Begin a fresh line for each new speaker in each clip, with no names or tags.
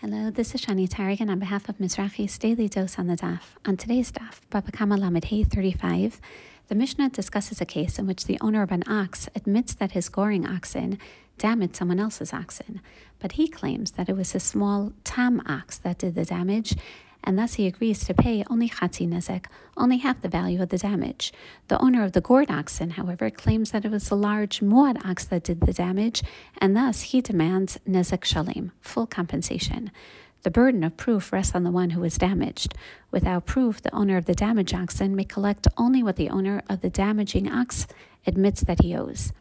Hello, this is Shani Taragin on behalf of Mizrachi's Daily Dose on the Daf. On today's Daf, Bava Kama Lamed Hey 35, the Mishnah discusses a case in which the owner of an ox admits that his goring oxen damaged someone else's oxen, but he claims that it was his small tam ox that did the damage and thus he agrees to pay only chatzi nezek, only half the value of the damage. The owner of the gored oxen, however, claims that it was the large muad ox that did the damage, and thus he demands nezek shalim, full compensation. The burden of proof rests on the one who was damaged. Without proof, the owner of the damaged oxen may collect only what the owner of the damaging ox admits that he owes.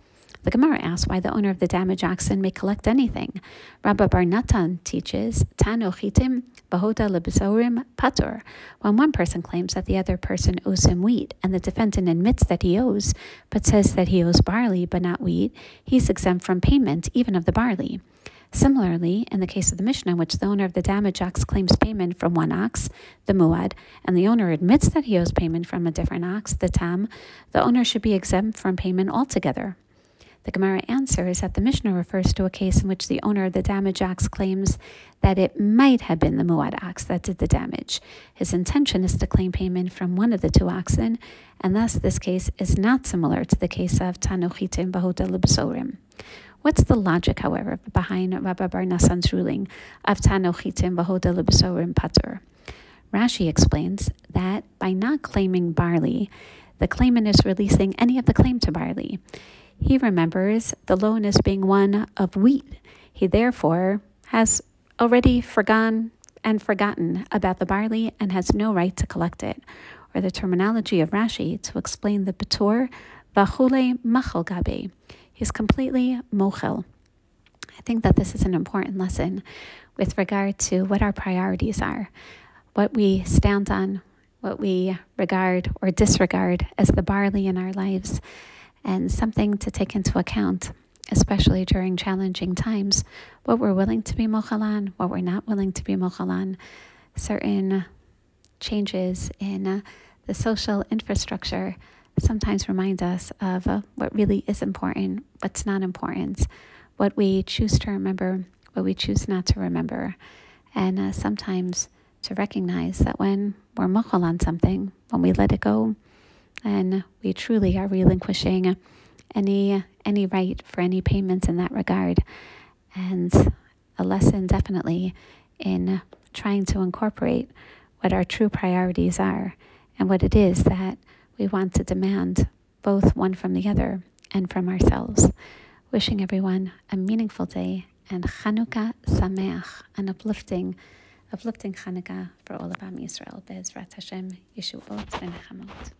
The Gemara asks why the owner of the damaged oxen may collect anything. Rabbi Bar Natan teaches, Tano chitim bahoda lebesorim patur. When one person claims that the other person owes him wheat, and the defendant admits that he owes, but says that he owes barley but not wheat, he's exempt from payment even of the barley. Similarly, in the case of the Mishnah, in which the owner of the damaged ox claims payment from one ox, the muad, and the owner admits that he owes payment from a different ox, the tam, the owner should be exempt from payment altogether. The Gemara answers that the Mishnah refers to a case in which the owner of the damaged ox claims that it might have been the Muad ox that did the damage. His intention is to claim payment from one of the two oxen, and thus this case is not similar to the case of Tanuchitim Bahuda Libsorim. What's the logic, however, behind Rabbi Bar Nassan's ruling of Tanochitim Bahoda Libsorim Patur? Rashi explains that by not claiming barley, the claimant is releasing any of the claim to barley. He remembers the loan as being one of wheat. He therefore has already forgone and forgotten about the barley and has no right to collect it. Or the terminology of Rashi to explain the patur, Vachule Machel Gabe. He's completely mochel. I think that this is an important lesson with regard to what our priorities are, what we stand on, what we regard or disregard as the barley in our lives and something to take into account, especially during challenging times, what we're willing to be mochalan, what we're not willing to be mochalan, certain changes in uh, the social infrastructure sometimes remind us of uh, what really is important, what's not important, what we choose to remember, what we choose not to remember, and uh, sometimes to recognize that when we're mochal on something, when we let it go, and we truly are relinquishing any any right for any payments in that regard and a lesson definitely in trying to incorporate what our true priorities are and what it is that we want to demand both one from the other and from ourselves. Wishing everyone a meaningful day and Chanukah Sameach, an uplifting, uplifting Chanukah for all of Am Yisrael. Be'ezrat Hashem, Yeshuot, V'nechamot.